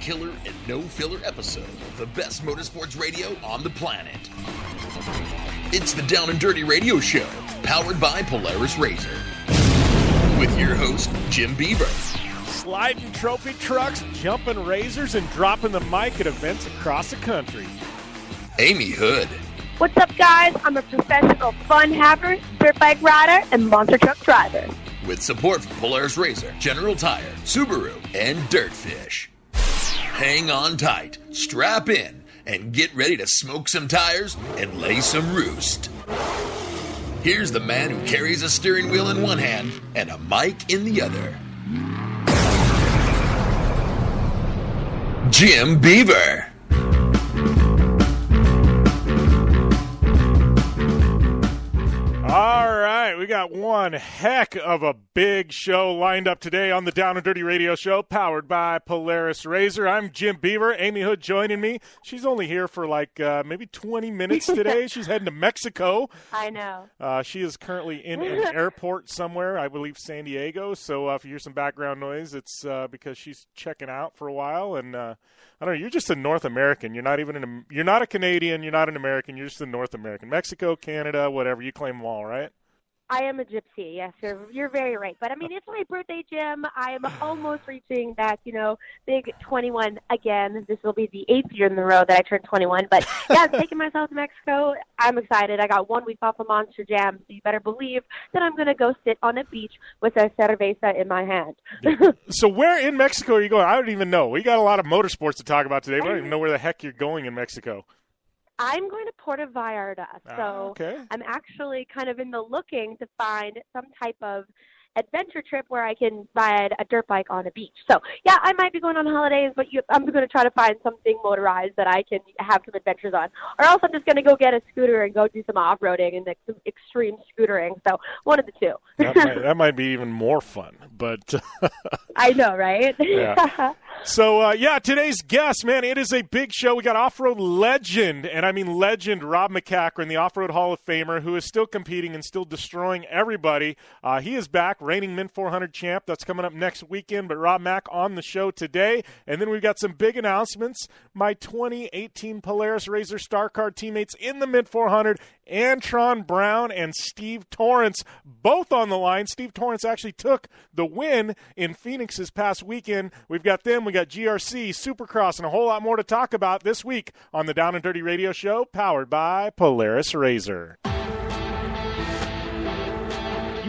killer and no filler episode of the best motorsports radio on the planet. It's the Down and Dirty Radio Show, powered by Polaris Razor. With your host, Jim Beaver. Sliding trophy trucks, jumping razors, and dropping the mic at events across the country. Amy Hood. What's up, guys? I'm a professional fun haver, dirt bike rider, and monster truck driver. With support from Polaris Razor, General Tire, Subaru, and Dirtfish. Hang on tight, strap in, and get ready to smoke some tires and lay some roost. Here's the man who carries a steering wheel in one hand and a mic in the other. Jim Beaver. All right, we got one heck of a big show lined up today on the Down and Dirty Radio Show, powered by Polaris Razor. I'm Jim Beaver. Amy Hood joining me. She's only here for like uh, maybe 20 minutes today. She's heading to Mexico. I know. Uh, she is currently in an airport somewhere, I believe San Diego. So uh, if you hear some background noise, it's uh, because she's checking out for a while. And uh, I don't know, you're just a North American. You're not even an, you're not a Canadian. You're not an American. You're just a North American. Mexico, Canada, whatever. You claim them all, right? I am a gypsy. Yes, you're you're very right. But I mean, it's my birthday, Jim. I am almost reaching that, you know, big 21 again. This will be the eighth year in a row that I turned 21. But yeah, I'm taking myself to Mexico. I'm excited. I got one week off of Monster Jam, so you better believe that I'm going to go sit on a beach with a cerveza in my hand. So where in Mexico are you going? I don't even know. We got a lot of motorsports to talk about today. We don't even know where the heck you're going in Mexico. I'm going to Puerto Vallarta. So Ah, okay. I'm actually kind of in the looking to find some type of adventure trip where I can ride a dirt bike on a beach. So yeah, I might be going on holidays, but you, I'm going to try to find something motorized that I can have some adventures on. Or else I'm just going to go get a scooter and go do some off-roading and like, some extreme scootering. So one of the two. That might, that might be even more fun. But I know, right? Yeah. So uh, yeah, today's guest, man, it is a big show. We got off-road legend, and I mean legend, Rob MacCachren, the off-road Hall of Famer, who is still competing and still destroying everybody. Uh, he is back, reigning Mint 400 champ. That's coming up next weekend. But Rob Mack on the show today, and then we've got some big announcements. My 2018 Polaris Razor Star Car teammates in the Mint 400, Antron Brown and Steve Torrance, both on the line. Steve Torrance actually took the win in Phoenix this past weekend. We've got them, we got GRC, Supercross, and a whole lot more to talk about this week on the Down and Dirty Radio Show, powered by Polaris Razor.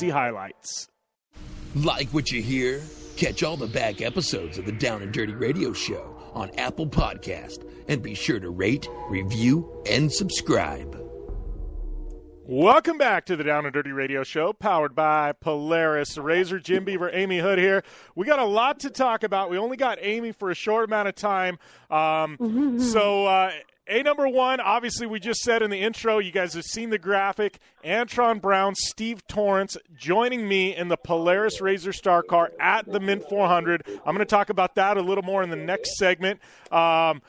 Highlights. Like what you hear? Catch all the back episodes of the Down and Dirty Radio Show on Apple Podcast and be sure to rate, review, and subscribe. Welcome back to the Down and Dirty Radio Show, powered by Polaris Razor. Jim Beaver, Amy Hood here. We got a lot to talk about. We only got Amy for a short amount of time. Um, so, uh, a number one, obviously, we just said in the intro, you guys have seen the graphic. Antron Brown, Steve Torrance joining me in the Polaris Razor Star Car at the Mint 400. I'm going to talk about that a little more in the next segment. Um,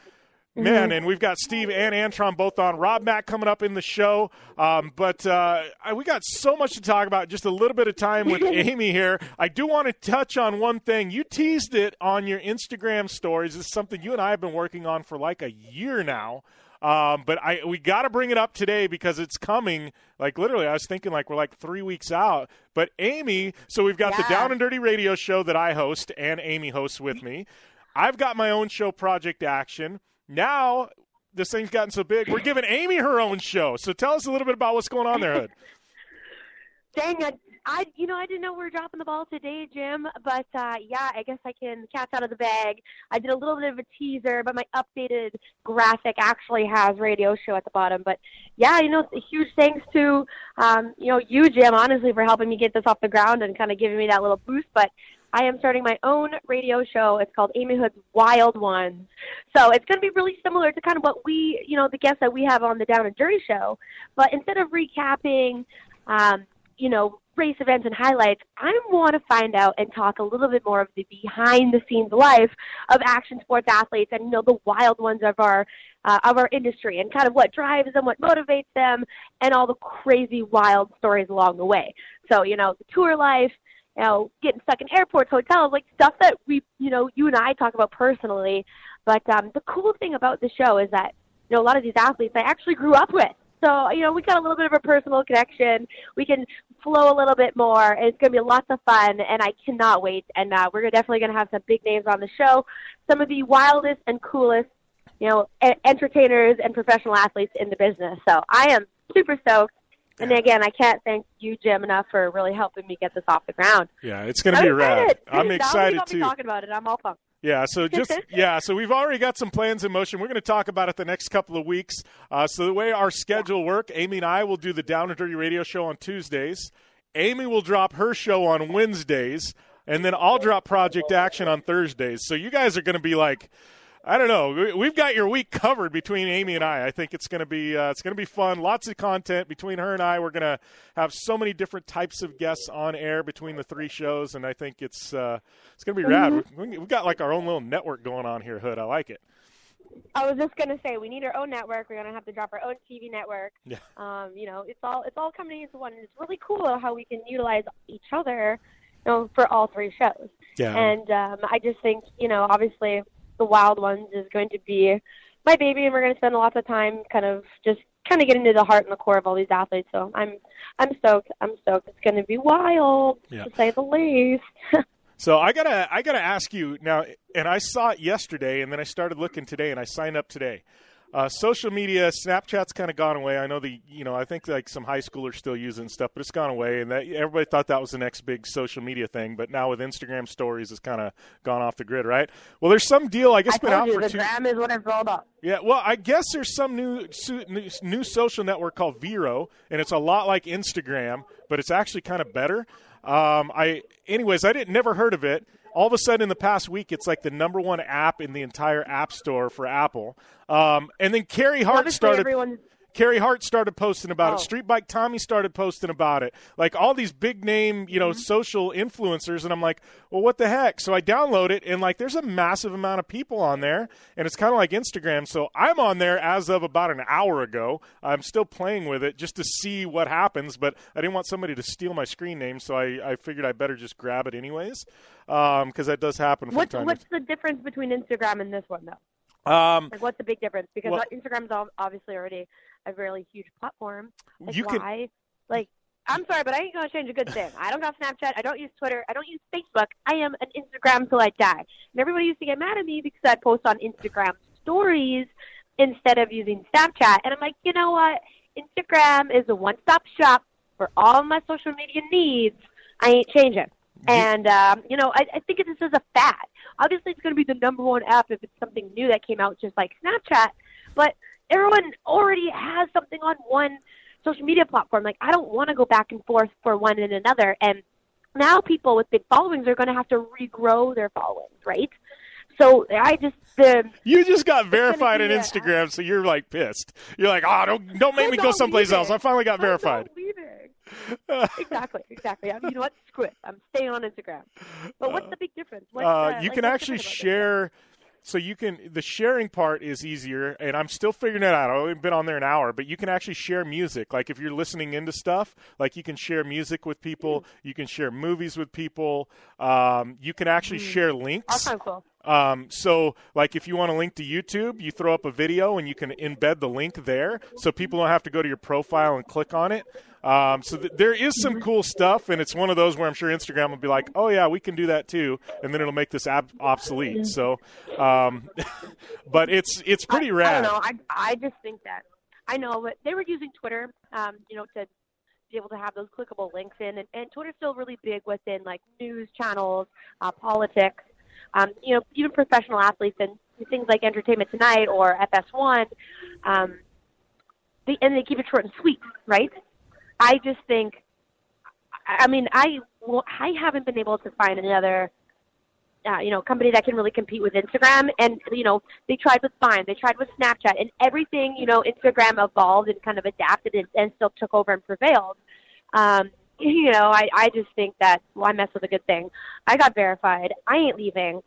Man, and we've got Steve and Antron both on. Rob Mack coming up in the show. Um, but uh, I- we got so much to talk about. Just a little bit of time with Amy here. I do want to touch on one thing. You teased it on your Instagram stories. It's something you and I have been working on for like a year now. Um, but I we got to bring it up today because it's coming. Like literally, I was thinking like we're like three weeks out. But Amy, so we've got the Down and Dirty Radio show that I host and Amy hosts with me. I've got my own show, Project Action. Now this thing's gotten so big, we're giving Amy her own show. So tell us a little bit about what's going on there, Hood. Dang, I, I, you know, I didn't know we were dropping the ball today, Jim. But uh, yeah, I guess I can catch out of the bag. I did a little bit of a teaser, but my updated graphic actually has radio show at the bottom. But yeah, you know, huge thanks to um, you know you, Jim, honestly, for helping me get this off the ground and kind of giving me that little boost. But I am starting my own radio show. It's called Amy Hood's Wild Ones. So it's going to be really similar to kind of what we, you know, the guests that we have on the Down and Dirty show. But instead of recapping, um, you know, race events and highlights, I want to find out and talk a little bit more of the behind the scenes life of action sports athletes and, you know, the wild ones of our uh, of our industry and kind of what drives them, what motivates them, and all the crazy wild stories along the way. So, you know, the tour life, you know, getting stuck in airports, hotels, like stuff that we, you know, you and I talk about personally. But um, the cool thing about the show is that, you know, a lot of these athletes I actually grew up with. So, you know, we got a little bit of a personal connection. We can flow a little bit more. It's going to be lots of fun, and I cannot wait. And uh, we're definitely going to have some big names on the show. Some of the wildest and coolest, you know, entertainers and professional athletes in the business. So I am super stoked. And again, I can't thank you, Jim, enough for really helping me get this off the ground. Yeah, it's going to be I'm rad. I'm excited you got me too. talking about it. I'm all pumped. Yeah, so just yeah, so we've already got some plans in motion. We're going to talk about it the next couple of weeks. Uh, so the way our schedule work, Amy and I will do the Down and Dirty Radio show on Tuesdays. Amy will drop her show on Wednesdays, and then I'll drop Project Action on Thursdays. So you guys are going to be like, I don't know, we- we've got your week covered between Amy and I. I think it's going to be uh, it's going to be fun. Lots of content between her and I. We're going to have so many different types of guests on air between the three shows, and I think it's uh, it's going to be rad. We- We've got like our own little network going on here, Hood. I like it. I was just gonna say we need our own network. We're gonna have to drop our own TV network. Yeah. Um, you know, it's all it's all coming into one. And it's really cool how we can utilize each other, you know, for all three shows. Yeah. And um, I just think, you know, obviously the Wild Ones is going to be my baby, and we're going to spend lots of time kind of just kind of getting to the heart and the core of all these athletes. So I'm I'm stoked. I'm stoked. It's going to be wild, Yeah. to say the least. So I gotta I gotta ask you now, and I saw it yesterday, and then I started looking today, and I signed up today. Uh, social media, Snapchat's kind of gone away. I know the, you know, I think like some high schoolers still using stuff, but it's gone away. And that everybody thought that was the next big social media thing, but now with Instagram stories, it's kind of gone off the grid, right? Well, there's some deal. I guess I been told out you for the two. gram is what it's all about. Yeah, well, I guess there's some new, su- new new social network called Vero, and it's a lot like Instagram, but it's actually kind of better. Um, I, anyways, I didn't never heard of it. All of a sudden, in the past week, it's like the number one app in the entire App Store for Apple. Um, and then Carey Hart Obviously, started. everyone's Carey Hart started posting about Oh. it. Street Bike Tommy started posting about it. Like all these big name, you know, Mm-hmm. social influencers, and I'm like, well, what the heck? So I download it, and like, there's a massive amount of people on there, and it's kind of like Instagram. So I'm on there as of about an hour ago. I'm still playing with it just to see what happens, but I didn't want somebody to steal my screen name, so I, I figured I better just grab it anyways, because that does happen from what's what's the difference between Instagram and this one though? Um, Like, what's the big difference? Because Well- Instagram's obviously already a really huge platform. Like, You can- Like, I'm sorry, but I ain't gonna change a good thing. I don't got Snapchat. I don't use Twitter. I don't use Facebook. I am an Instagram till I die. And everybody used to get mad at me because I'd post on Instagram stories instead of using Snapchat. And I'm like, you know what? Instagram is a one-stop shop for all my social media needs. I ain't changing. And um, you know, I, I think this is a fad. Obviously, it's going to be the number one app if it's something new that came out, just like Snapchat. But everyone already has something on one social media platform. Like, I don't want to go back and forth for one and another. And now people with big followings are going to have to regrow their followings, right? So I just the You just got verified on Instagram, so you're like pissed. You're like, oh, don't don't make me go someplace else. I finally got I'm verified. exactly, exactly. I mean, you know what? Screw it. I'm staying on Instagram. But what's the big difference? What's Uh, the- you like, can actually different about this? share. So you can the sharing part is easier, and I'm still figuring it out. I've only been on there an hour, but you can actually share music. Like if you're listening into stuff, like you can share music with people. Hmm. You can share movies with people. Um, you can actually share That links. sounds cool. Um, so, like, if you want to link to YouTube, you throw up a video and you can embed the link there, so people don't have to go to your profile and click on it. Um, so th- there is some cool stuff, and it's one of those where I'm sure Instagram will be like, "Oh yeah, we can do that too," and then it'll make this app obsolete. So, um, but it's it's pretty I, rad. I don't know. I I just think that I know, but they were using Twitter, um, you know, to be able to have those clickable links in, and, and Twitter's still really big within like news channels, uh, politics, um, you know, even professional athletes and things like Entertainment Tonight or FS1. Um, they, and they keep it short and sweet, right? I just think. I mean, I well, I haven't been able to find another uh, you know, company that can really compete with Instagram. And, you know, they tried with Vine, they tried with Snapchat, and everything, you know, Instagram evolved and kind of adapted and, and still took over and prevailed. Um, you know, I, I just think that why mess with a good thing? I got verified. I ain't leaving.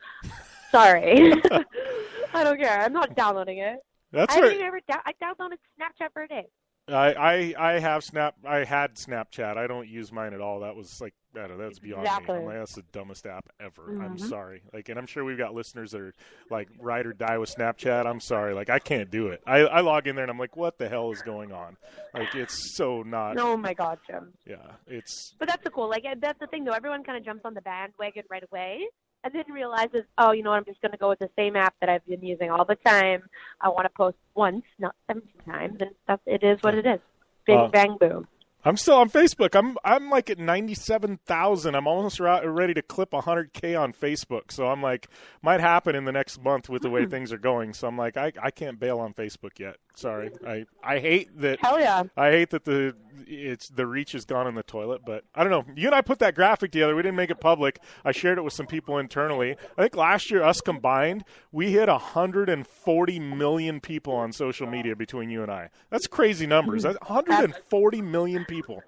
Sorry. I don't care. I'm not downloading it. That's I right. ever. Da- I downloaded Snapchat for a day. I, I I have Snap. I had Snapchat. I don't use mine at all. That was like I don't know. That's beyond me. I'm like, that's the dumbest app ever. I'm Mhm. sorry. Like, and I'm sure we've got listeners that are like ride or die with Snapchat. I'm sorry. Like, I can't do it. I, I log in there and I'm like, what the hell is going on? Like, it's so not. Oh my God, Jim. Yeah, it's But that's the cool. Like that's the thing, though. Everyone kind of jumps on the bandwagon right away, and then realizes, oh, you know what? I'm just going to go with the same app that I've been using all the time. I want to post once, not 17 times, and that's it is what it is. Bing Uh, bang boom. I'm still on Facebook. I'm I'm like at ninety seven thousand. I'm almost ready to clip hundred k on Facebook. So I'm like, might happen in the next month with the way things are going. So I'm like, I, I can't bail on Facebook yet. Sorry. I, I hate that. Hell yeah. I hate that the it's the reach has gone in the toilet. But I don't know. You and I put that graphic together. We didn't make it public. I shared it with some people internally. I think last year us combined, we hit hundred and forty million people on social media between you and I. That's crazy numbers. That's 140 million people.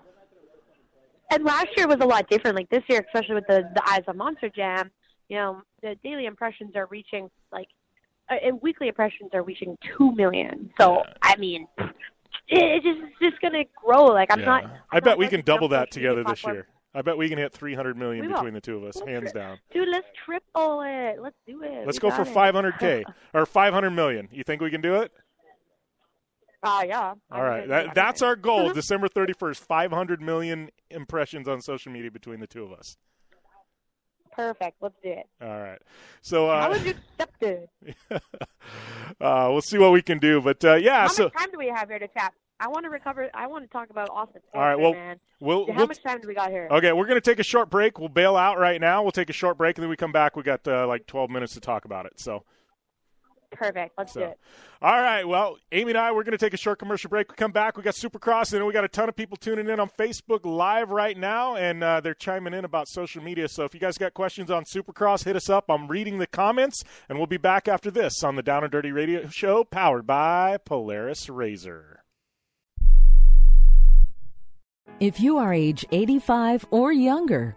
And last year was a lot different. Like this year, especially with the the Eyes on Monster Jam, you know, the daily impressions are reaching like, uh, and weekly impressions are reaching two million. So I mean, it, it just it's just gonna grow. Like I'm Yeah. not. I I'm bet not we can double that together this year. I bet we can hit 300 million We will. between the two of us, Let's hands tri- down. Dude, let's triple it. Let's do it. Let's We go for 500k or 500 million. You think we can do it? Oh yeah. All right, that, that's our goal. December 31st, 500 million impressions on social media between the two of us. Perfect. Let's do it. All right. So uh, Challenge accepted. uh, we'll see what we can do. But uh, yeah, How so much time do we have here to chat? I want to recover. I want to talk about Austin. All right, well, man. we'll, How we'll much time do we got here? Okay, we're going to take a short break. We'll bail out right now. We'll take a short break, and then we come back. We got uh, like 12 minutes to talk about it. So, Perfect. Let's do it. all right. Well, Amy and I, we're going to take a short commercial break. We come back. We got Supercross, and then we got a ton of people tuning in on Facebook Live right now, and uh, they're chiming in about social media. So, if you guys got questions on Supercross, hit us up. I'm reading the comments, and we'll be back after this on the Down and Dirty Radio Show, powered by Polaris Razor. If you are age 85 or younger,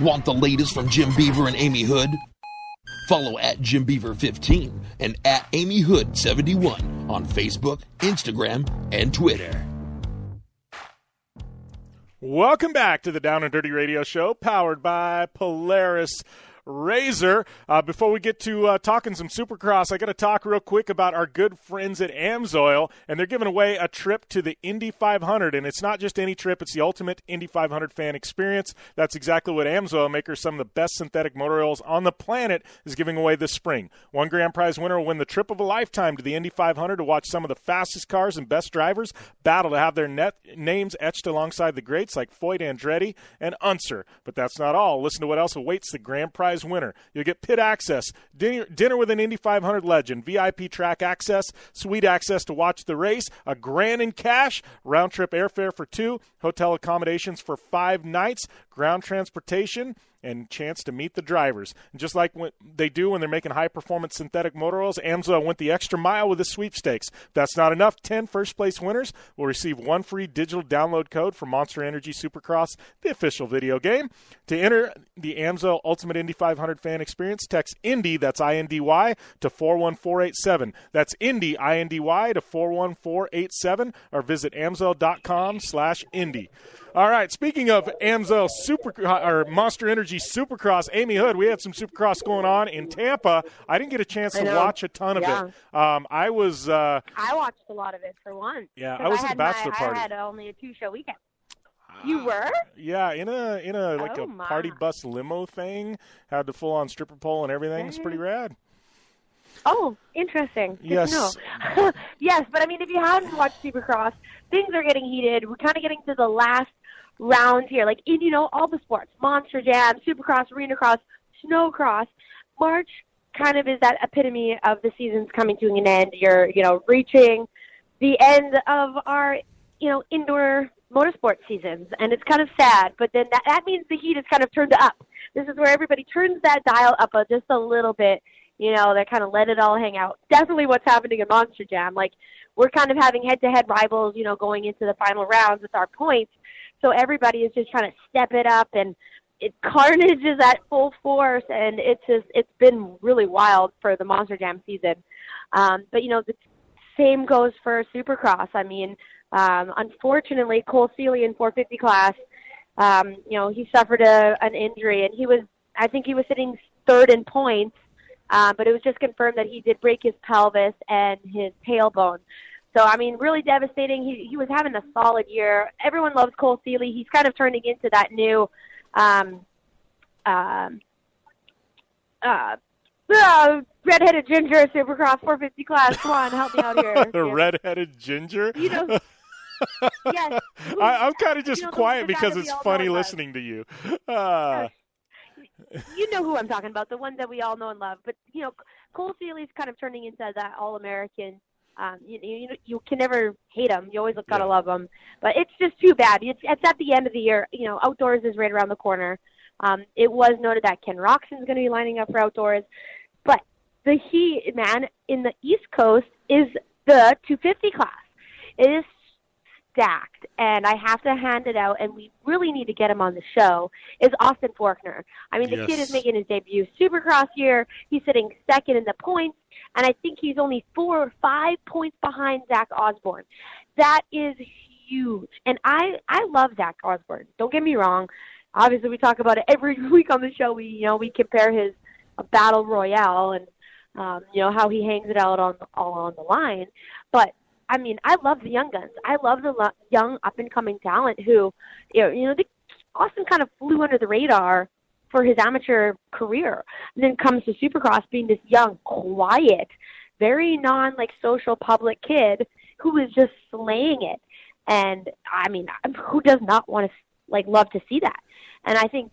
Want the latest from Jim Beaver and Amy Hood? Follow at Jim Beaver 15 and at Amy Hood 71 on Facebook, Instagram, and Twitter. Welcome back to the Down and Dirty Radio Show, powered by Polaris Razor. Uh, before we get to uh, talking some Supercross, I got to talk real quick about our good friends at Amsoil, and they're giving away a trip to the Indy 500. And it's not just any trip; it's the ultimate Indy 500 fan experience. That's exactly what Amsoil, maker of some of the best synthetic motor oils on the planet, is giving away this spring. One grand prize winner will win the trip of a lifetime to the Indy 500 to watch some of the fastest cars and best drivers battle to have their net names etched alongside the greats like Foyt Andretti and Unser. But that's not all. Listen to what else awaits the grand prize winner. You'll get pit access, dinner, dinner with an Indy 500 legend, VIP track access, suite access to watch the race, a grand in cash, round trip airfare for two, hotel accommodations for five nights, ground transportation and chance to meet the drivers. And just like what they do when they're making high performance synthetic motor oils, AMSOIL went the extra mile with the sweepstakes. If that's not enough, 10 first place winners will receive one free digital download code for Monster Energy Supercross, the official video game. To enter the AMSOIL Ultimate Indy 500 fan experience, text INDY, that's I N D Y, to 41487. That's INDY, I N D Y, to 41487, or visit amsoil.com slash Indy. All right. Speaking of Amsoil Super or Monster Energy Supercross, Amy Hood, we had some Supercross going on in Tampa. I didn't get a chance to watch a ton of Yeah. it. Um, I was. Uh, I watched a lot of it for one. Yeah, I was at the had my- bachelor party. I had only a two-show weekend. You were? yeah, in a in a like Oh, a my. party bus limo thing, had the full on stripper pole and everything. It's pretty rad. Oh, interesting. Good Yes. yes, but I mean, if you haven't watched Supercross, things are getting heated. We're kind of getting to the last round here. Like, in, you know, all the sports, Monster Jam, Supercross, Arena Cross, Snowcross. March kind of is that epitome of the season's coming to an end. You're, you know, reaching the end of our, you know, indoor motorsport seasons, and it's kind of sad. But then that, that means the heat is kind of turned up. This is where everybody turns that dial up a, just a little bit. You know, they kind of let it all hang out. Definitely what's happening in Monster Jam. Like we're kind of having head-to-head rivals. You know, going into the final rounds with our points. So everybody is just trying to step it up, and it carnage is at full force, and it's just it's been really wild for the Monster Jam season. Um, but you know, the same goes for Supercross. I mean, um, unfortunately, Cole Seeley in 450 class, um, you know, he suffered a, an injury, and he was, I think he was sitting third in points, um, but it was just confirmed that he did break his pelvis and his tailbone. So I mean, really devastating. He he was having a solid year. Everyone loves Cole Seeley. He's kind of turning into that new, um, um, uh, uh, redheaded ginger Supercross 450 class. Come on, help me out here. the redheaded ginger. You know, yes. I, I'm kind of just You know, quiet because it's funny listening to you. Uh, you know who I'm talking about, the one that we all know and love. But you know, Cole Seeley's kind of turning into that all-American. Um, you, you you can never hate them. You always gotta love them. But it's just too bad. It's it's at the end of the year. You know, outdoors is right around the corner. Um, it was noted that Ken Roczen's going to be lining up for outdoors, but the heat man in the East Coast is the 250 class. It is stacked, and I have to hand it out, and we really need to get him on the show, is Austin Forkner. I mean, the kid is making his debut Supercross year. He's sitting second in the points, and I think he's only four or five points behind Zach Osborne. That is huge, and I I love Zach Osborne. Don't get me wrong. Obviously, we talk about it every week on the show. We you know we compare his uh, battle royale and um, you know how he hangs it out on all on the line, but I mean, I love the young guns. I love the lo- young up and coming talent who, you know, you know, Austin kind of flew under the radar for his amateur career, and then comes to Supercross being this young, quiet, very non like social public kid who is just slaying it. And I mean, who does not want to like love to see that? And I think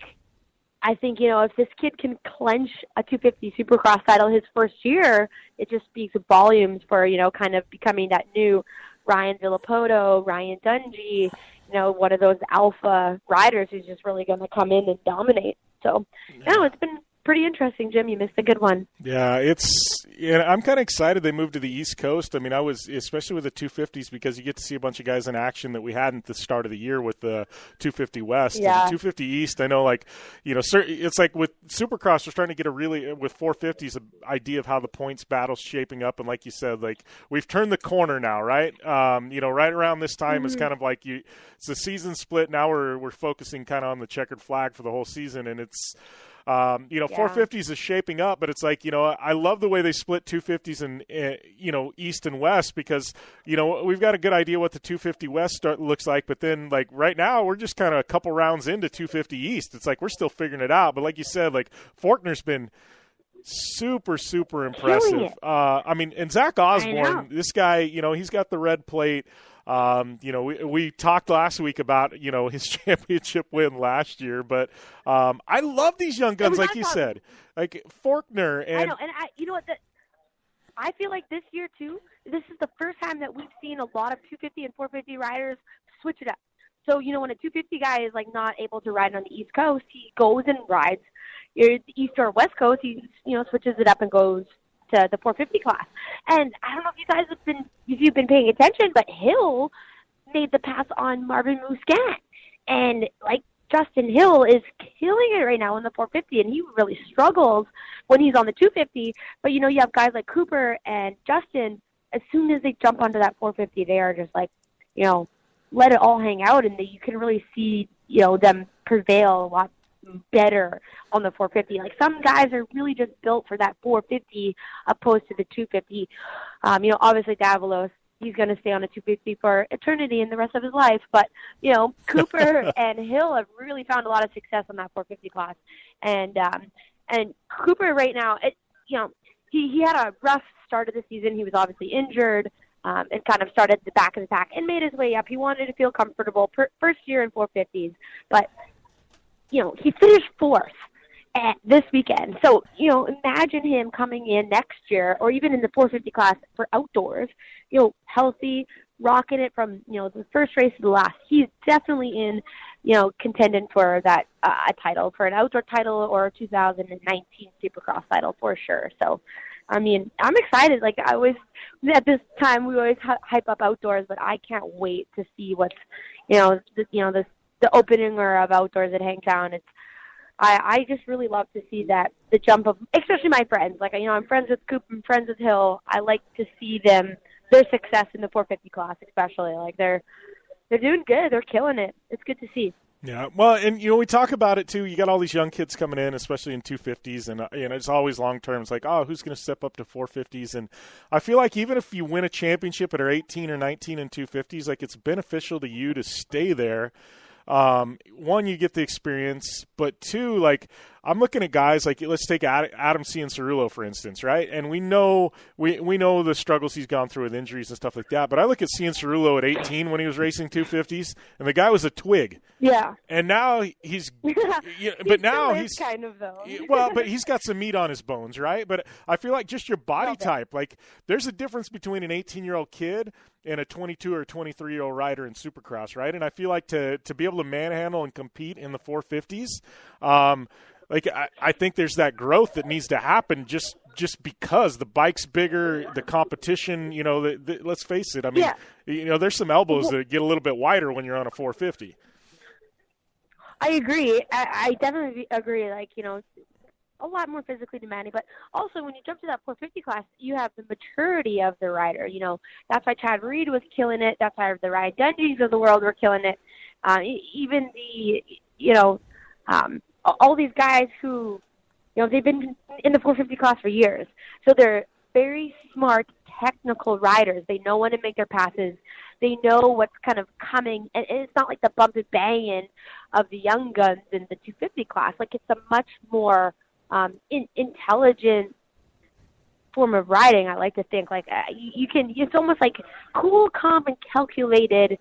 I think you know if this kid can clench a 250 Supercross title his first year, it just speaks volumes for you know kind of becoming that new Ryan Villopoto, Ryan Dungey, you know one of those alpha riders who's just really going to come in and dominate. So, no, it's been pretty interesting, Jim. You missed a good one. Yeah, it's yeah. I'm kind of excited they moved to the East Coast. I mean, I was especially with the 250s because you get to see a bunch of guys in action that we hadn't at the start of the year with the 250 West Yeah. 250 East. I know, like you know, it's like with Supercross, we're starting to get a really with 450s a idea of how the points battle's shaping up. And like you said, like we've turned the corner now, right? Um, you know, right around this time is Mhm. kind of like you. It's the season split. Now we're we're focusing kind of on the checkered flag for the whole season, and it's. Um, you know, Yeah. 450s is shaping up, but it's like you know, I love the way they split 250s and uh, you know East and West because you know we've got a good idea what the 250 West start, looks like, but then like right now we're just kind of a couple rounds into 250 East. It's like we're still figuring it out, but like you said, like Forkner's been super super impressive. Uh, I mean, and Zach. Osborne, this guy, you know, he's got the red plate. Um, you know, we we talked last week about you know his championship win last year, but um, I love these young guns, like you talk- said, like Forkner and I know, and I, you know what? The, I feel like this year too. This is the first time that we've seen a lot of 250 and 450 riders switch it up, So you know, when a 250 guy is like not able to ride on the East Coast, he goes and rides the East or West Coast. He you know switches it up and goes to the 450 class. And I don't know if you guys have been if you've been paying attention, but Hill made the pass on Marvin Musquin, and like Justin Hill is killing it right now in the 450, and he really struggles when he's on the 250. But you know, you have guys like Cooper and Justin. As soon as they jump onto that 450, they are just like, you know, let it all hang out, and they, you can really see, you know, them prevail a lot better on the 450. Like some guys are really just built for that 450 opposed to the 250. Um, you know, obviously Davalos he's going to stay on a 250 for eternity in the rest of his life. But you know, Cooper and Hill have really found a lot of success on that 450 class, and um, and Cooper right now, it, you know, he he had a rough start of the season. He was obviously injured. Um, and kind of started the back of the pack and made his way up. He wanted to feel comfortable. Per, first year in 450s, but you know he finished fourth at this weekend. So, you know, imagine him coming in next year or even in the 450 class for outdoors, you know, healthy, rocking it from, you know, the first race to the last. He's definitely in, you know, contending for that uh, title, for an outdoor title or a 2019 Supercross title for sure. So, I mean, I'm excited. Like I always, at this time, we always hype up outdoors, but I can't wait to see what's, you know, the, you know, the the opening of outdoors at Hangtown. It's I, I just really love to see that the jump of especially my friends. Like you know, I'm friends with Coop and friends with Hill. I like to see them their success in the 450 class, especially. Like they're they're doing good. They're killing it. It's good to see. Yeah, well, and you know we talk about it too. You got all these young kids coming in, especially in 250s, and uh, you know it's always long term. It's like, oh, who's going to step up to 450s? And I feel like even if you win a championship at 18 or 19 in 250s, like it's beneficial to you to stay there um, one, you get the experience, but two, like I'm looking at guys like let's take Adam Cianciarulo for instance, right? And we know we we know the struggles he's gone through with injuries and stuff like that. But I look at Cianciarulo at 18 when he was racing 250s, and the guy was a twig. Yeah. And now he's, yeah, but now he's kind of though. well, but he's got some meat on his bones, right? But I feel like just your body type, like there's a difference between an 18 year old kid and a 22 or 23 year old rider in Supercross, right? And I feel like to to be able to manhandle and compete in the 450s. Um, like I, I think there's that growth that needs to happen just just because the bike's bigger, the competition. You know, the, the, let's face it. I mean, yeah. you know, there's some elbows that get a little bit wider when you're on a 450. I agree. I, I definitely agree. Like you know, a lot more physically demanding. But also, when you jump to that 450 class, you have the maturity of the rider. You know, that's why Chad Reed was killing it. That's why the Ryan Dungeys of the world were killing it. Uh, even the, you know, um, all these guys who, you know, they've been in the 450 class for years. So they're very smart, technical riders. They know when to make their passes. They know what's kind of coming, and it's not like the bump and banging of the young guns in the 250 class. Like it's a much more um, in, intelligent form of riding. I like to think like uh, you, you can. It's almost like cool, calm, and calculated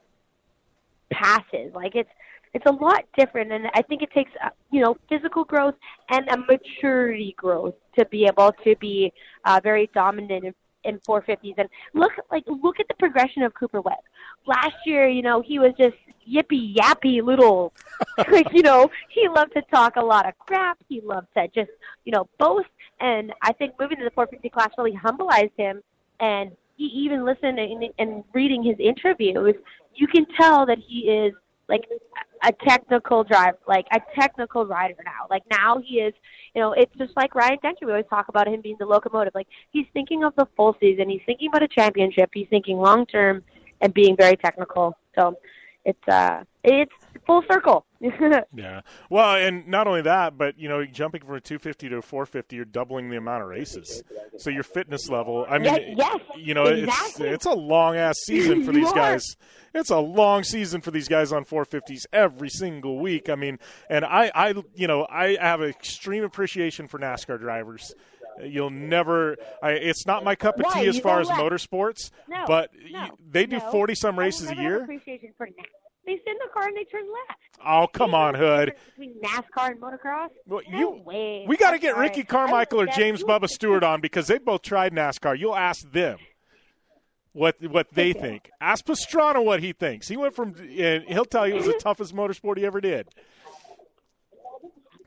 passes. Like it's it's a lot different, and I think it takes uh, you know physical growth and a maturity growth to be able to be uh, very dominant in, in 450s. And look like look at the progression of Cooper Webb. Last year, you know, he was just yippy yappy little, like you know, he loved to talk a lot of crap. He loved to just you know boast, and I think moving to the 450 class really humbleized him and he even listened and, and reading his interviews, you can tell that he is like a technical driver, like a technical rider now. Like now he is, you know, it's just like Ryan Dungey. We always talk about him being the locomotive. Like he's thinking of the full season. He's thinking about a championship. He's thinking long term and being very technical. So it's uh it's full circle. yeah. Well, and not only that, but you know, jumping from a 250 to a 450, you're doubling the amount of races. So your fitness level. I mean, yes, yes you know, exactly. it's it's a long ass season for these guys. It's a long season for these guys on 450s every single week. I mean, and I, I, you know, I have an extreme appreciation for NASCAR drivers. You'll never. I, it's not my cup of Why? tea as You far as what? motorsports, No, but no, they do no. 40 some races a year. Appreciation for NASCAR. They sit in the car and they turn left. Oh, come on, Hood. Between NASCAR and motocross. Well, no you- way. We got to get. Ricky Carmichael or James Bubba Stewart on because they both tried NASCAR. You'll ask them. what what they think. Ask Pastrana what he thinks. He went from and he'll tell you it was the toughest motorsport he ever did.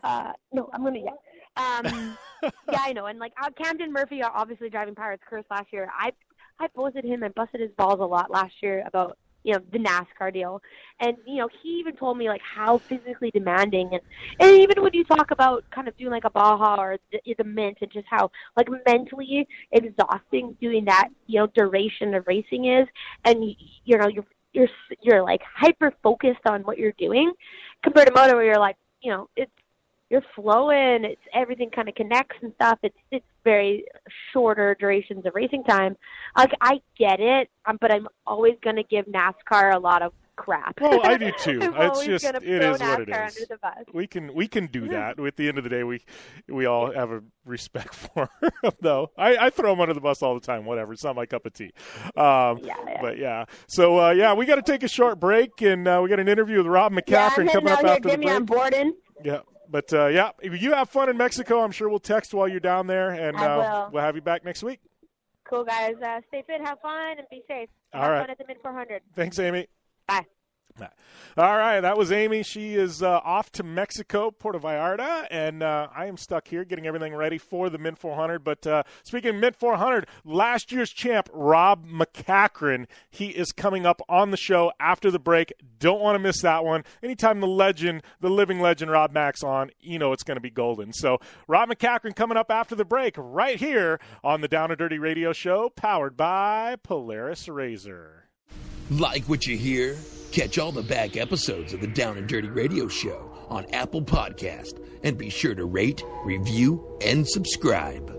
Uh, no, I'm gonna yeah. Um, yeah, I know. And like uh, Camden Murphy, are obviously driving Pirates Curse last year. I I busted him and busted his balls a lot last year about you know the NASCAR deal, and you know he even told me like how physically demanding and and even when you talk about kind of doing like a Baja or the, the Mint and just how like mentally exhausting doing that you know duration of racing is, and you, know you're you're you're like hyper focused on what you're doing compared to moto where you're like you know it's you're flowing. It's everything kind of connects and stuff. It's it's very shorter durations of racing time. Like I get it, um, but I'm always going to give NASCAR a lot of crap. Well, I do too. It's just gonna it throw is what it is. Under the bus. We can we can do that. At the end of the day, we we all have a respect for them, though. I, I throw them under the bus all the time. Whatever, it's not my cup of tea. Um, Yeah, yeah. But yeah, so uh, yeah, we got to take a short break, and uh, we got an interview with Rob McCaffrey I'm coming up after the Get me break. on boarding. Yeah. But uh, yeah, if you have fun in Mexico, I'm sure we'll text while you're down there, and uh, we'll have you back next week. Cool guys. Uh, stay fit, have fun, and be safe. All have right. fun at the Mint 400. Thanks, Amy. Bye. All right, that was Amy. She is uh, off to Mexico, Puerto Vallarta, and uh, I am stuck here getting everything ready for the Mint 400. But uh, speaking of Mint 400, last year's champ, Rob MacCachren, he is coming up on the show after the break. Don't want to miss that one. Anytime the legend, the living legend, Rob Max on, you know it's going to be golden. So Rob MacCachren coming up after the break right here on the Down and Dirty Radio Show, powered by Polaris Razor. Like what you hear? Catch all the back episodes of the Down and Dirty Radio Show on Apple Podcast and be sure to rate, review, and subscribe.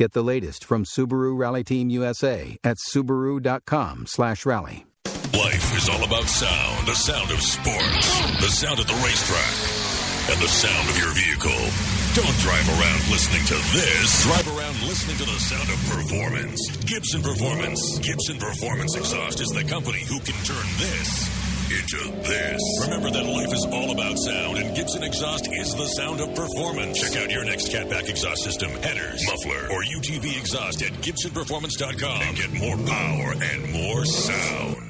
Get the latest from Subaru Rally Team USA at subaru.com/rally. Life is all about sound. The sound of sports. The sound at the racetrack. And the sound of your vehicle. Don't drive around listening to this. Drive around listening to the sound of performance. Gibson Performance. Gibson Performance Exhaust is the company who can turn this into this. Remember that life is all about sound, and Gibson Exhaust is the sound of performance. Check out your next catback exhaust system, headers, muffler, or UTV exhaust at GibsonPerformance.com and get more power and more sound.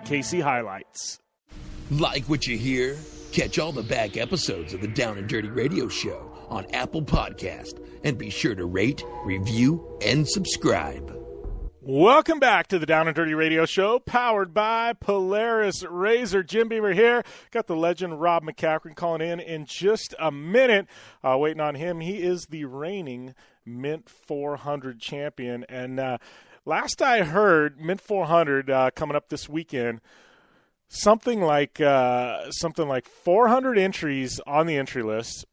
KC HiLiTES. Like what you hear? Catch all the back episodes of the Down and Dirty Radio Show on Apple Podcast and be sure to rate, review, and subscribe. Welcome back to the Down and Dirty Radio Show, powered by Polaris Razor. Jim Beaver here. Got the legend Rob MacCachren calling in in just a minute. Uh, waiting on him. He is the reigning Mint 400 champion. And uh, last I heard, Mint 400 uh, coming up this weekend. Something like uh, something like 400 entries on the entry list,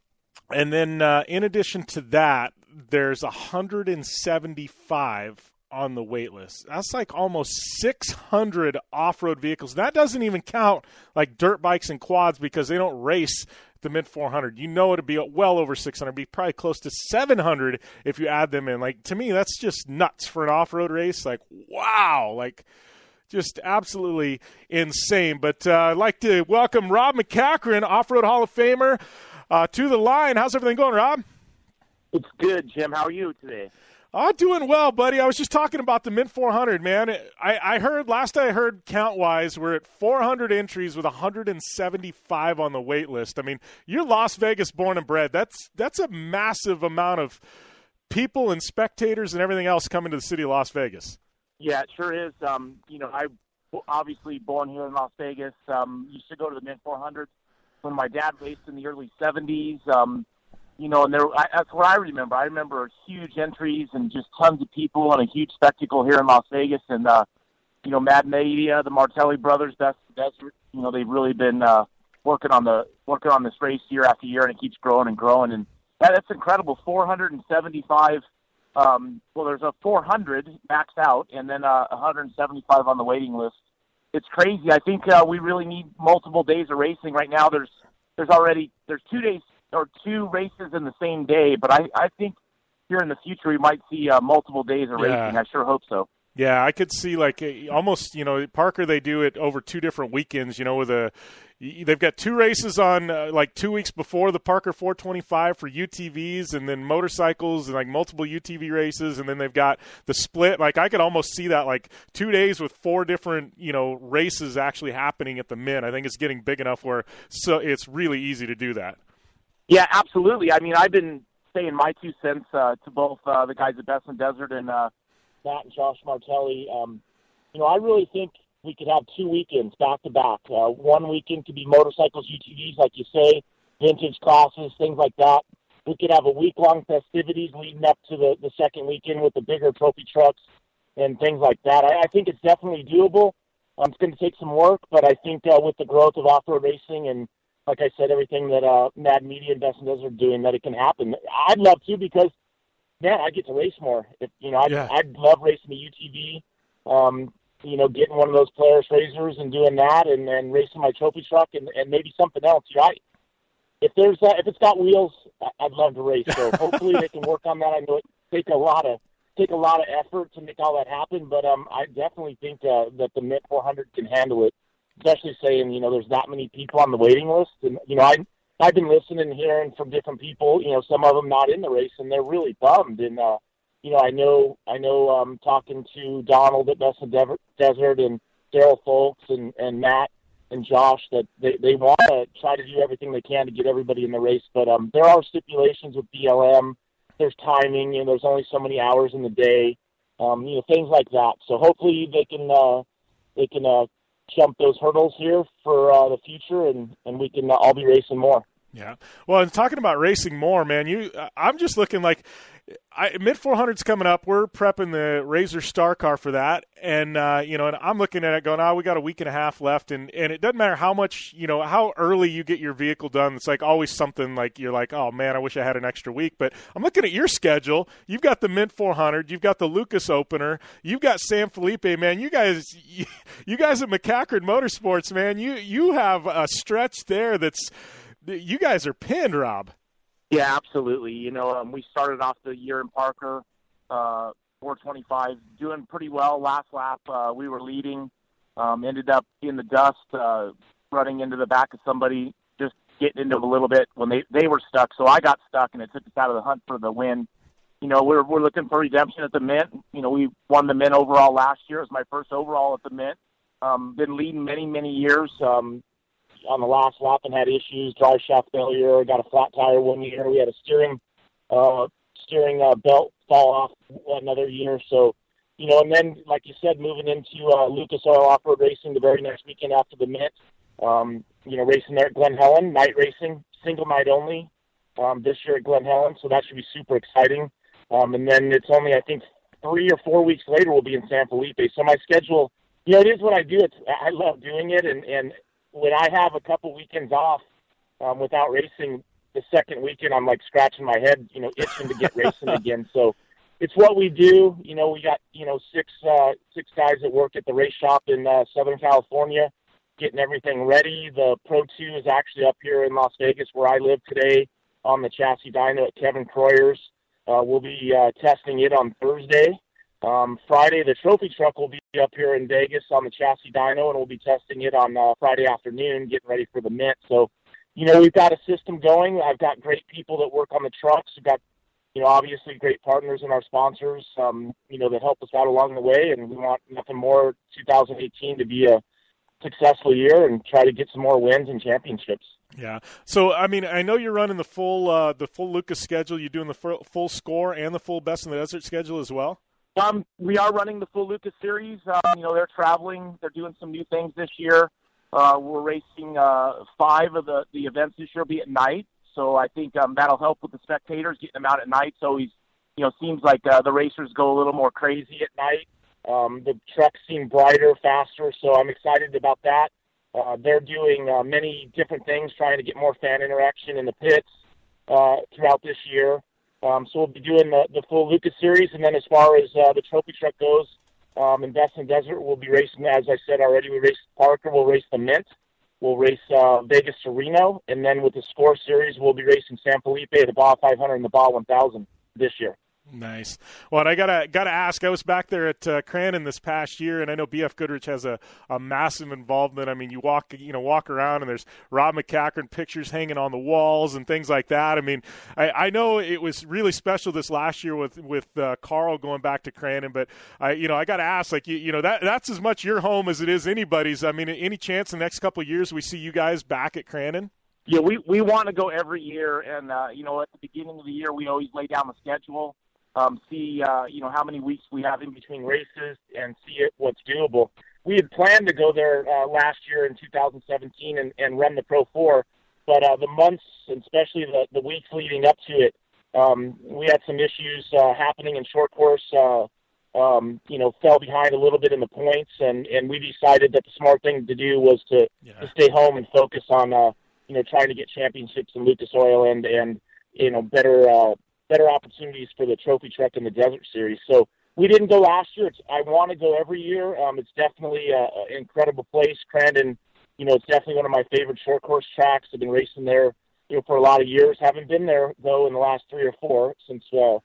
and then uh, in addition to that, there's 175 on the wait list. That's like almost 600 off-road vehicles. That doesn't even count like dirt bikes and quads because they don't race the Mint 400. You know it'll be well over 600, be probably close to 700 if you add them in. Like to me, that's just nuts for an off-road race. Like wow, like just absolutely insane. But uh, I'd like to welcome Rob MacCachren, Off-Road Hall of Famer, uh, to the line. How's everything going, Rob? It's good, Jim. How are you today? Oh, doing well, buddy. I was just talking about the Mint 400, man. I, I heard last I heard count wise, we're at 400 entries with 175 on the wait list. I mean, you're Las Vegas born and bred. That's that's a massive amount of people and spectators and everything else coming to the city of Las Vegas. Yeah, it sure is. Um, you know, I obviously born here in Las Vegas. Um, used to go to the Mint 400 when my dad raced in the early 70s. Um, you know, and there I, that's what I remember. I remember huge entries and just tons of people and a huge spectacle here in Las Vegas. And uh, you know, Mad Media, the Martelli brothers, Best Desert. You know, they've really been uh, working on the working on this race year after year, and it keeps growing and growing. And that, that's incredible. 475. Um, well, there's a 400 maxed out, and then uh, 175 on the waiting list. It's crazy. I think uh, we really need multiple days of racing right now. There's there's already there's two days or two races in the same day, but I I think here in the future we might see uh, multiple days of Yeah. racing. I sure hope so. Yeah, I could see like almost you know Parker. They do it over two different weekends. You know, with a they've got two races on uh, like two weeks before the Parker 425 for UTVs, and then motorcycles and like multiple UTV races, and then they've got the split. Like I could almost see that like two days with four different you know races actually happening at the Mint. I think it's getting big enough where so it's really easy to do that. Yeah, absolutely. I mean, I've been saying my two cents uh, to both uh, the guys at Best in Desert and uh, Matt and Josh Martelli. Um, you know, I really think we could have two weekends back to back. Uh, One weekend could be motorcycles, UTVs, like you say, vintage classes, things like that. We could have a week long festivities leading up to the, the second weekend with the bigger trophy trucks and things like that. I, I think it's definitely doable. Um, it's going to take some work, but I think uh, with the growth of off road racing and like I said, everything that uh, Mad Media and are doing, that it can happen. I'd love to because, man, I get to race more. If, you know, I'd, Yeah. I'd love racing the UTV. Um, you know, getting one of those Polaris Razors and doing that, and then racing my trophy truck, and, and maybe something else. You know, I, if there's uh, if it's got wheels, I'd love to race. So hopefully they can work on that. I know it take a lot of take a lot of effort to make all that happen, but um, I definitely think uh, that the Mint 400 can handle it. Especially saying you know there's that many people on the waiting list, and you know I I've been listening and hearing from different people. You know some of them not in the race, and they're really bummed. And uh, you know I know I know um, talking to Donald at Dev- Desert and Daryl Folks and and Matt and Josh that they, they want to try to do everything they can to get everybody in the race. But um, there are stipulations with BLM. There's timing. You know, there's only so many hours in the day. Um, you know, things like that. So hopefully they can uh, they can uh, jump those hurdles here for uh, the future, and and we can uh, all be racing more. Yeah. Well, and talking about racing more, man, you I'm just looking like Mint 400s coming up. We're prepping the Razor Star Car for that, and uh, you know, and I'm looking at it going, oh, we got a week and a half left, and and it doesn't matter how much, you know, how early you get your vehicle done. It's like always something like you're like, oh man, I wish I had an extra week. But I'm looking at your schedule. You've got the Mint 400, you've got the Lucas Opener, you've got San Felipe, man. You guys, you guys at MacCachren Motorsports, man, you you have a stretch there that's you guys are pinned, Rob. Yeah, absolutely. You know, um, we started off the year in Parker, uh, 425, doing pretty well. Last lap, uh, we were leading. Um, ended up in the dust, uh, running into the back of somebody, just getting into a little bit when they they were stuck. So I got stuck, and it took us out of the hunt for the win. You know, we're we're looking for redemption at the Mint. You know, we won the Mint overall last year. It was my first overall at the Mint. Um, been leading many many years. Um, on the last lap and had issues, drive shaft failure, got a flat tire one year. We had a steering uh, steering uh, belt fall off another year. So, you know, and then like you said, moving into uh, Lucas Oil Off Road Racing the very next weekend after the Mint. Um, you know, racing there at Glen Helen, night racing, single night only. Um, this year at Glen Helen, so that should be super exciting. Um, and then it's only I think three or four weeks later we'll be in San Felipe. So my schedule, you know, it is what I do. It's I love doing it, and and when I have a couple weekends off um, without racing, the second weekend I'm like scratching my head, you know, itching to get racing again. So it's what we do. You know, we got you know six uh, six guys that work at the race shop in uh, Southern California, getting everything ready. The Pro Two is actually up here in Las Vegas, where I live today, on the chassis dyno at Kevin Croyer's. Uh, we'll be uh, testing it on Thursday. Um, Friday, the trophy truck will be up here in Vegas on the chassis dyno, and we'll be testing it on uh, Friday afternoon, getting ready for the Mint. So, you know, we've got a system going. I've got great people that work on the trucks. We've got, you know, obviously great partners and our sponsors, um, you know, that help us out along the way. And we want nothing more 2018 to be a successful year and try to get some more wins and championships. Yeah. So I mean, I know you're running the full uh, the full Lucas schedule. You're doing the full score and the full best in the desert schedule as well. Um, we are running the full Lucas series. Um, you know, they're traveling. They're doing some new things this year. Uh, we're racing uh, five of the the events this year will be at night, so I think um, that'll help with the spectators getting them out at night. So he's, you know, seems like uh, the racers go a little more crazy at night. Um, the trucks seem brighter, faster, so I'm excited about that. Uh, they're doing uh, many different things, trying to get more fan interaction in the pits uh, throughout this year. Um, so we'll be doing the, the full Lucas series, and then as far as uh, the trophy truck goes, um, in Best in Desert, we'll be racing. As I said already, we race Parker. We'll race the Mint. We'll race uh, Vegas to Reno, and then with the Score series, we'll be racing San Felipe, the Baja 500, and the Baja 1000 this year. Nice. Well, I gotta gotta ask. I was back there at uh, Crandon this past year, and I know BF Goodrich has a, a massive involvement. I mean, you walk you know walk around, and there's Rob MacCachren pictures hanging on the walls and things like that. I mean, I, I know it was really special this last year with with uh, Carl going back to Crandon, but I you know I gotta ask, like you, you know that that's as much your home as it is anybody's. I mean, any chance the next couple of years we see you guys back at Crandon? Yeah, we we want to go every year, and uh, you know at the beginning of the year we always lay down the schedule um, see uh, you know how many weeks we have in between races and see it, what's doable. We had planned to go there uh, last year in 2017 and, and run the Pro 4, but uh, the months, especially the, the weeks leading up to it, um, we had some issues uh, happening in short course. Uh, um, you know, fell behind a little bit in the points, and and we decided that the smart thing to do was to, yeah. to stay home and focus on uh, you know trying to get championships in Lucas Oil and and you know better uh, better opportunities for the trophy truck in the desert series. So we didn't go last year. It's, I want to go every year. Um, it's definitely an incredible place. Crandon, you know, it's definitely one of my favorite short course tracks. I've been racing there, you know, for a lot of years. Haven't been there though in the last three or four since uh,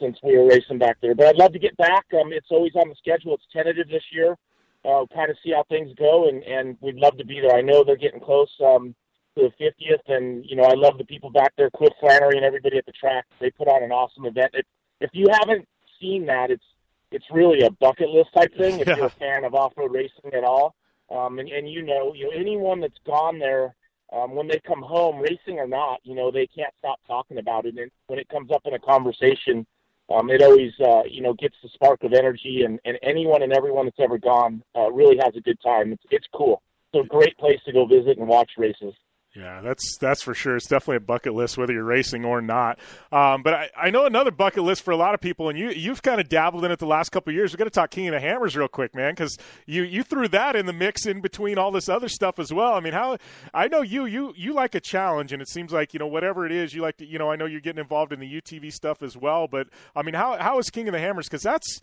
since we were racing back there. But I'd love to get back. Um, it's always on the schedule. It's tentative this year. Uh, kind of see how things go, and and we'd love to be there. I know they're getting close. Um, to the 50th, and you know I love the people back there, Cliff Flannery and everybody at the track. They put on an awesome event. If, if you haven't seen that, it's it's really a bucket list type thing. If yeah. you're a fan of off-road racing at all, um, and, and you know, you know anyone that's gone there, um, when they come home, racing or not, you know they can't stop talking about it. And when it comes up in a conversation, um, it always uh, you know gets the spark of energy. And, and anyone and everyone that's ever gone uh, really has a good time. It's it's cool. It's a great place to go visit and watch races. Yeah, that's that's for sure. It's definitely a bucket list, whether you're racing or not. Um, but I, I know another bucket list for a lot of people, and you you've kind of dabbled in it the last couple of years. We're going to talk King of the Hammers real quick, man, because you you threw that in the mix in between all this other stuff as well. I mean, how I know you you you like a challenge, and it seems like you know whatever it is, you like to you know I know you're getting involved in the UTV stuff as well. But I mean, how how is King of the Hammers? Because that's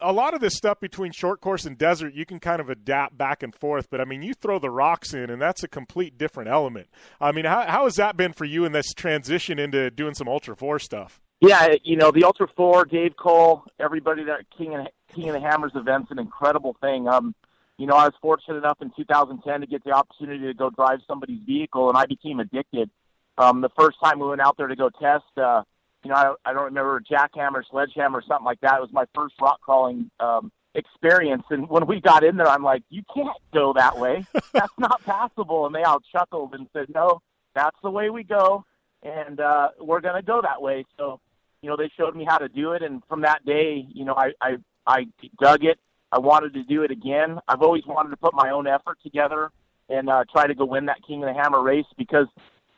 a lot of this stuff between short course and desert. You can kind of adapt back and forth, but I mean, you throw the rocks in, and that's a complete different element. I mean, how how has that been for you in this transition into doing some Ultra Four stuff? Yeah, you know the Ultra Four, Dave Cole, everybody that King and King and the Hammers event's an incredible thing. Um, you know, I was fortunate enough in 2010 to get the opportunity to go drive somebody's vehicle, and I became addicted. Um, the first time we went out there to go test, uh, you know, I, I don't remember jackhammer, sledgehammer, or something like that. It was my first rock crawling um, experience, and when we got in there, I'm like, "You can't go that way. That's not passable." And they all chuckled and said, "No, that's the way we go, and uh, we're going to go that way. So, you know, they showed me how to do it, and from that day, you know, I I, I dug it. I wanted to do it again. I've always wanted to put my own effort together and uh, try to go win that King of the Hammer race because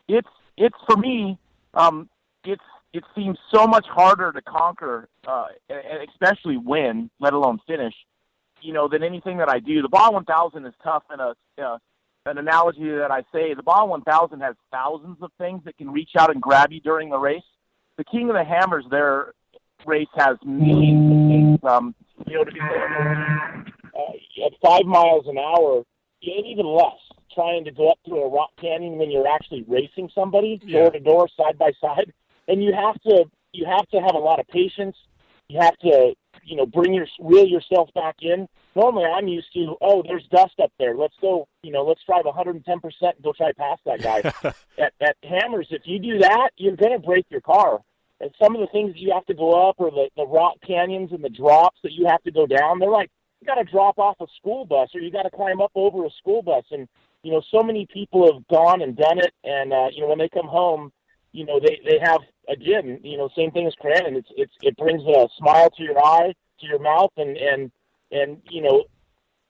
it's it's for me. Um, it's it seems so much harder to conquer, uh, and especially win, let alone finish. You know, than anything that I do. The Baja 1000 is tough in a uh, an analogy that I say, the Baja 1000 has thousands of things that can reach out and grab you during the race. The King of the Hammers, their race has millions of things. Um, you know, to be uh, at five miles an hour, and even less, trying to go up through a rock canyon when you're actually racing somebody door to door, side by side, and you have to you have to have a lot of patience. You have to you know bring your reel yourself back in. Normally, I'm used to oh, there's dust up there. Let's go. You know, let's drive 110 percent and go try past that guy. at, at Hammers, if you do that, you're going to break your car. And some of the things you have to go up, or the the rock canyons and the drops that you have to go down, they're like you got to drop off a school bus, or you got to climb up over a school bus. And you know, so many people have gone and done it, and uh, you know, when they come home, you know, they they have again, you know, same thing as Crandon. It's it's it brings a smile to your eye, to your mouth, and and and you know,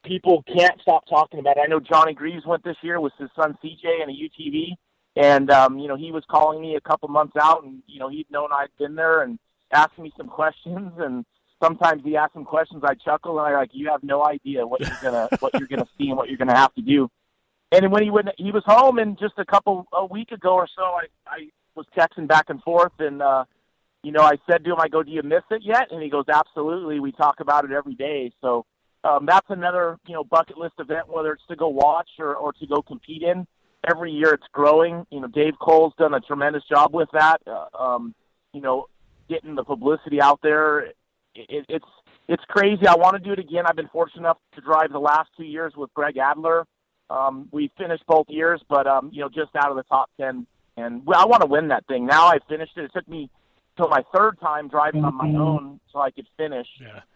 people can't stop talking about it. I know Johnny Greaves went this year with his son CJ and a UTV, and um, you know, he was calling me a couple months out, and you know, he'd known I'd been there and asked me some questions, and sometimes he asked some questions, I chuckle, and I like, you have no idea what you're gonna what you're gonna see and what you're gonna have to do. And when he went, he was home, and just a couple a week ago or so, I I was texting back and forth, and uh, you know, I said to him, I go, do you miss it yet? And he goes, absolutely. We talk about it every day. So um, that's another, you know, bucket list event, whether it's to go watch or, or to go compete in. Every year it's growing. You know, Dave Cole's done a tremendous job with that. Uh, um, you know, getting the publicity out there. It, it, it's it's crazy. I want to do it again. I've been fortunate enough to drive the last two years with Greg Adler. Um, we finished both years, but um, you know, just out of the top ten. And well, I want to win that thing. Now I finished it. It took me till my third time driving on my own so I could finish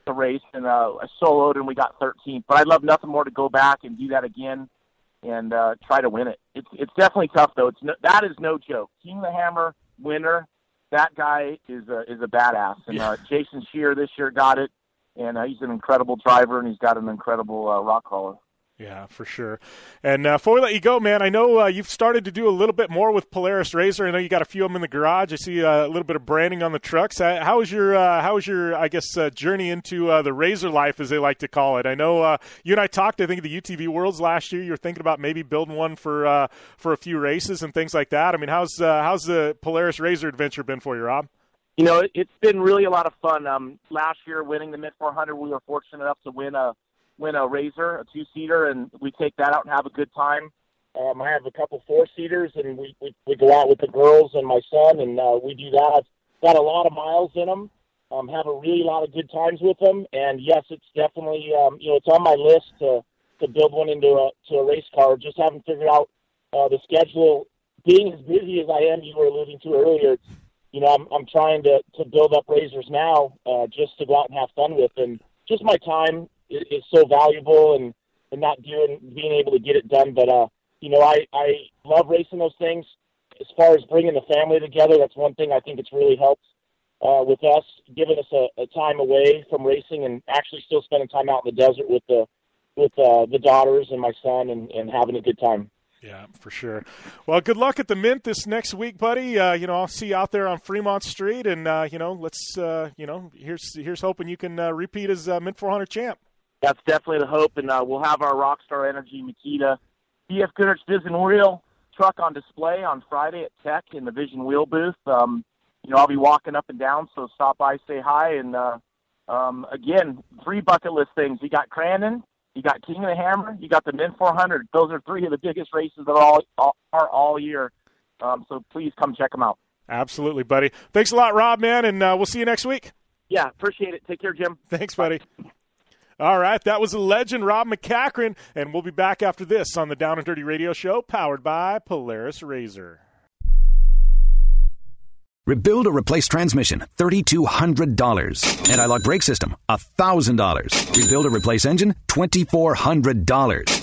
the race, and uh, I soloed and we got 13th. But I'd love nothing more to go back and do that again and uh, try to win it. It's it's definitely tough though. It's no, that is no joke. King the Hammer winner. That guy is a is a badass, and uh, Jason Shear this year got it, and uh, he's an incredible driver, and he's got an incredible uh, rock crawler. Yeah, for sure. And uh, before we let you go, man, I know uh, you've started to do a little bit more with Polaris Razor. I know you got a few of them in the garage. I see uh, a little bit of branding on the trucks. Uh, how was your uh, how was your I guess uh, journey into the Razor life, as they like to call it? I know you and I talked. I think at the UTV Worlds last year. You were thinking about maybe building one for for a few races and things like that. I mean, how's how's the Polaris Razor adventure been for you, Rob? You know, it, it's been really a lot of fun. Um, last year, winning the Mint 400, we were fortunate enough to win a win a Razor, a two seater, and we take that out and have a good time. Um, I have a couple four seaters, and we, we we go out with the girls and my son, and uh, we do that. Got a lot of miles in them. Um, have a really lot of good times with them, and yes, it's definitely um, you know it's on my list to to build one into a to a race car. Just haven't figured out uh, the schedule. Being as busy as I am, you were alluding to earlier, you know, I'm I'm trying to to build up razors now, uh, just to go out and have fun with, and just my time is, is so valuable, and and not doing being able to get it done. But uh, you know, I I love racing those things. As far as bringing the family together, that's one thing I think it's really helped uh, with us, giving us a, a time away from racing and actually still spending time out in the desert with the with uh, the daughters and my son and, and having a good time. Yeah, for sure. Well, good luck at the Mint this next week, buddy. Uh, you know, I'll see you out there on Fremont Street, and uh, you know, let's uh, you know, here's here's hoping you can uh, repeat as uh, Mint 400 champ. That's definitely the hope, and uh, we'll have our Rockstar Energy Makita BF Goodrich Vision Wheel truck on display on Friday at Tech in the Vision Wheel booth. Um, you know, I'll be walking up and down, so stop by, say hi, and uh, um, again, three bucket list things. You got Crandon, you got King of the Hammer. You got the Mint 400. Those are three of the biggest races that are all, all are all year. Um, so please come check them out. Absolutely, buddy. Thanks a lot, Rob, man, and uh, we'll see you next week. Yeah, appreciate it. Take care, Jim. Thanks, buddy. All right, that was a legend, Rob MacCachren, and we'll be back after this on the Down and Dirty Radio Show, powered by Polaris Razor. Rebuild or replace transmission, $3,200. Anti-lock brake system, $1,000. Rebuild or replace engine, $2,400.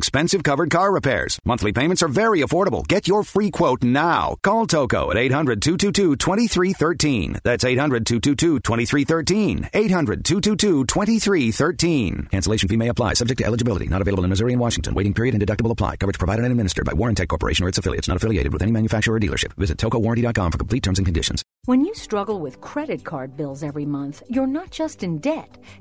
expensive covered car repairs. Monthly payments are very affordable. Get your free quote now. Call Toco at 800-222-2313. That's 800-222-2313. 800-222-2313. Cancellation fee may apply, subject to eligibility. Not available in Missouri and Washington. Waiting period and deductible apply. Coverage provided and administered by Warrantech Corporation or its affiliates. Not affiliated with any manufacturer or dealership. Visit tocowarranty.com for complete terms and conditions. When you struggle with credit card bills every month, you're not just in debt.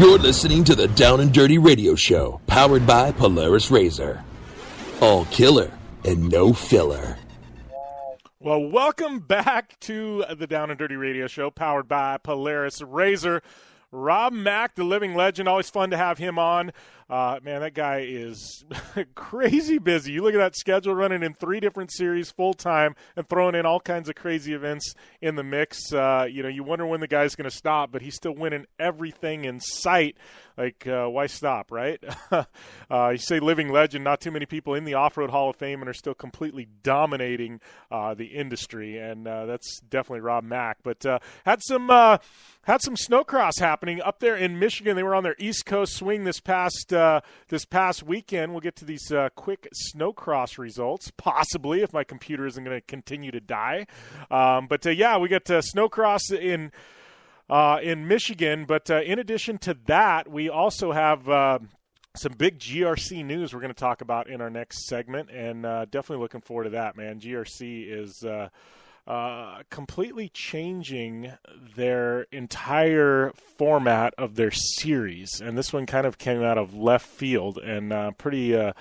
You're listening to the Down and Dirty Radio Show, powered by Polaris Razor. All killer and no filler. Well, welcome back to the Down and Dirty Radio Show, powered by Polaris Razor. Rob Mack, the living legend, always fun to have him on. Uh, man, that guy is crazy busy. You look at that schedule running in three different series full time and throwing in all kinds of crazy events in the mix. Uh, you know, you wonder when the guy's going to stop, but he's still winning everything in sight. Like, uh, why stop, right? uh, you say living legend, not too many people in the Off Road Hall of Fame and are still completely dominating uh, the industry, and uh, that's definitely Rob Mack. But had some had some snowcross happening up there in Michigan. They were on their East Coast swing this past uh, this past weekend. We'll get to these uh, quick snowcross results, possibly if my computer isn't going to continue to die. Um, but uh, yeah, we got snowcross in uh, in Michigan. But uh, in addition to that, we also have. Uh, some big GRC news we're going to talk about in our next segment, and uh, definitely looking forward to that, man. GRC is. Uh, uh, completely changing their entire format of their series, and this one kind of came out of left field and uh, pretty uh,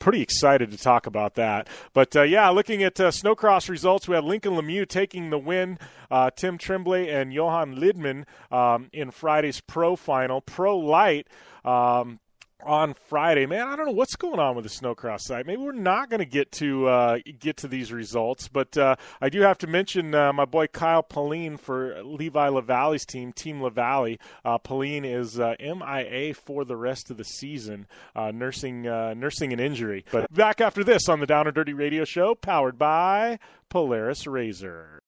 pretty excited to talk about that. But uh, yeah, looking at uh, snowcross results, we had Lincoln Lemieux taking the win. Uh, Tim Tremblay and Johan Lidman um, in Friday's pro final. Pro light. Um, on Friday, man, I don't know what's going on with the snowcross site. Maybe we're not going to get to uh, get to these results, but uh, I do have to mention uh, my boy Kyle Pallin for Levi LaVallee's team, Team LaVallee. Uh, Pallin is uh, MIA for the rest of the season, uh, nursing nursing an injury. But back after this on the Down and Dirty Radio Show, powered by Polaris Razor.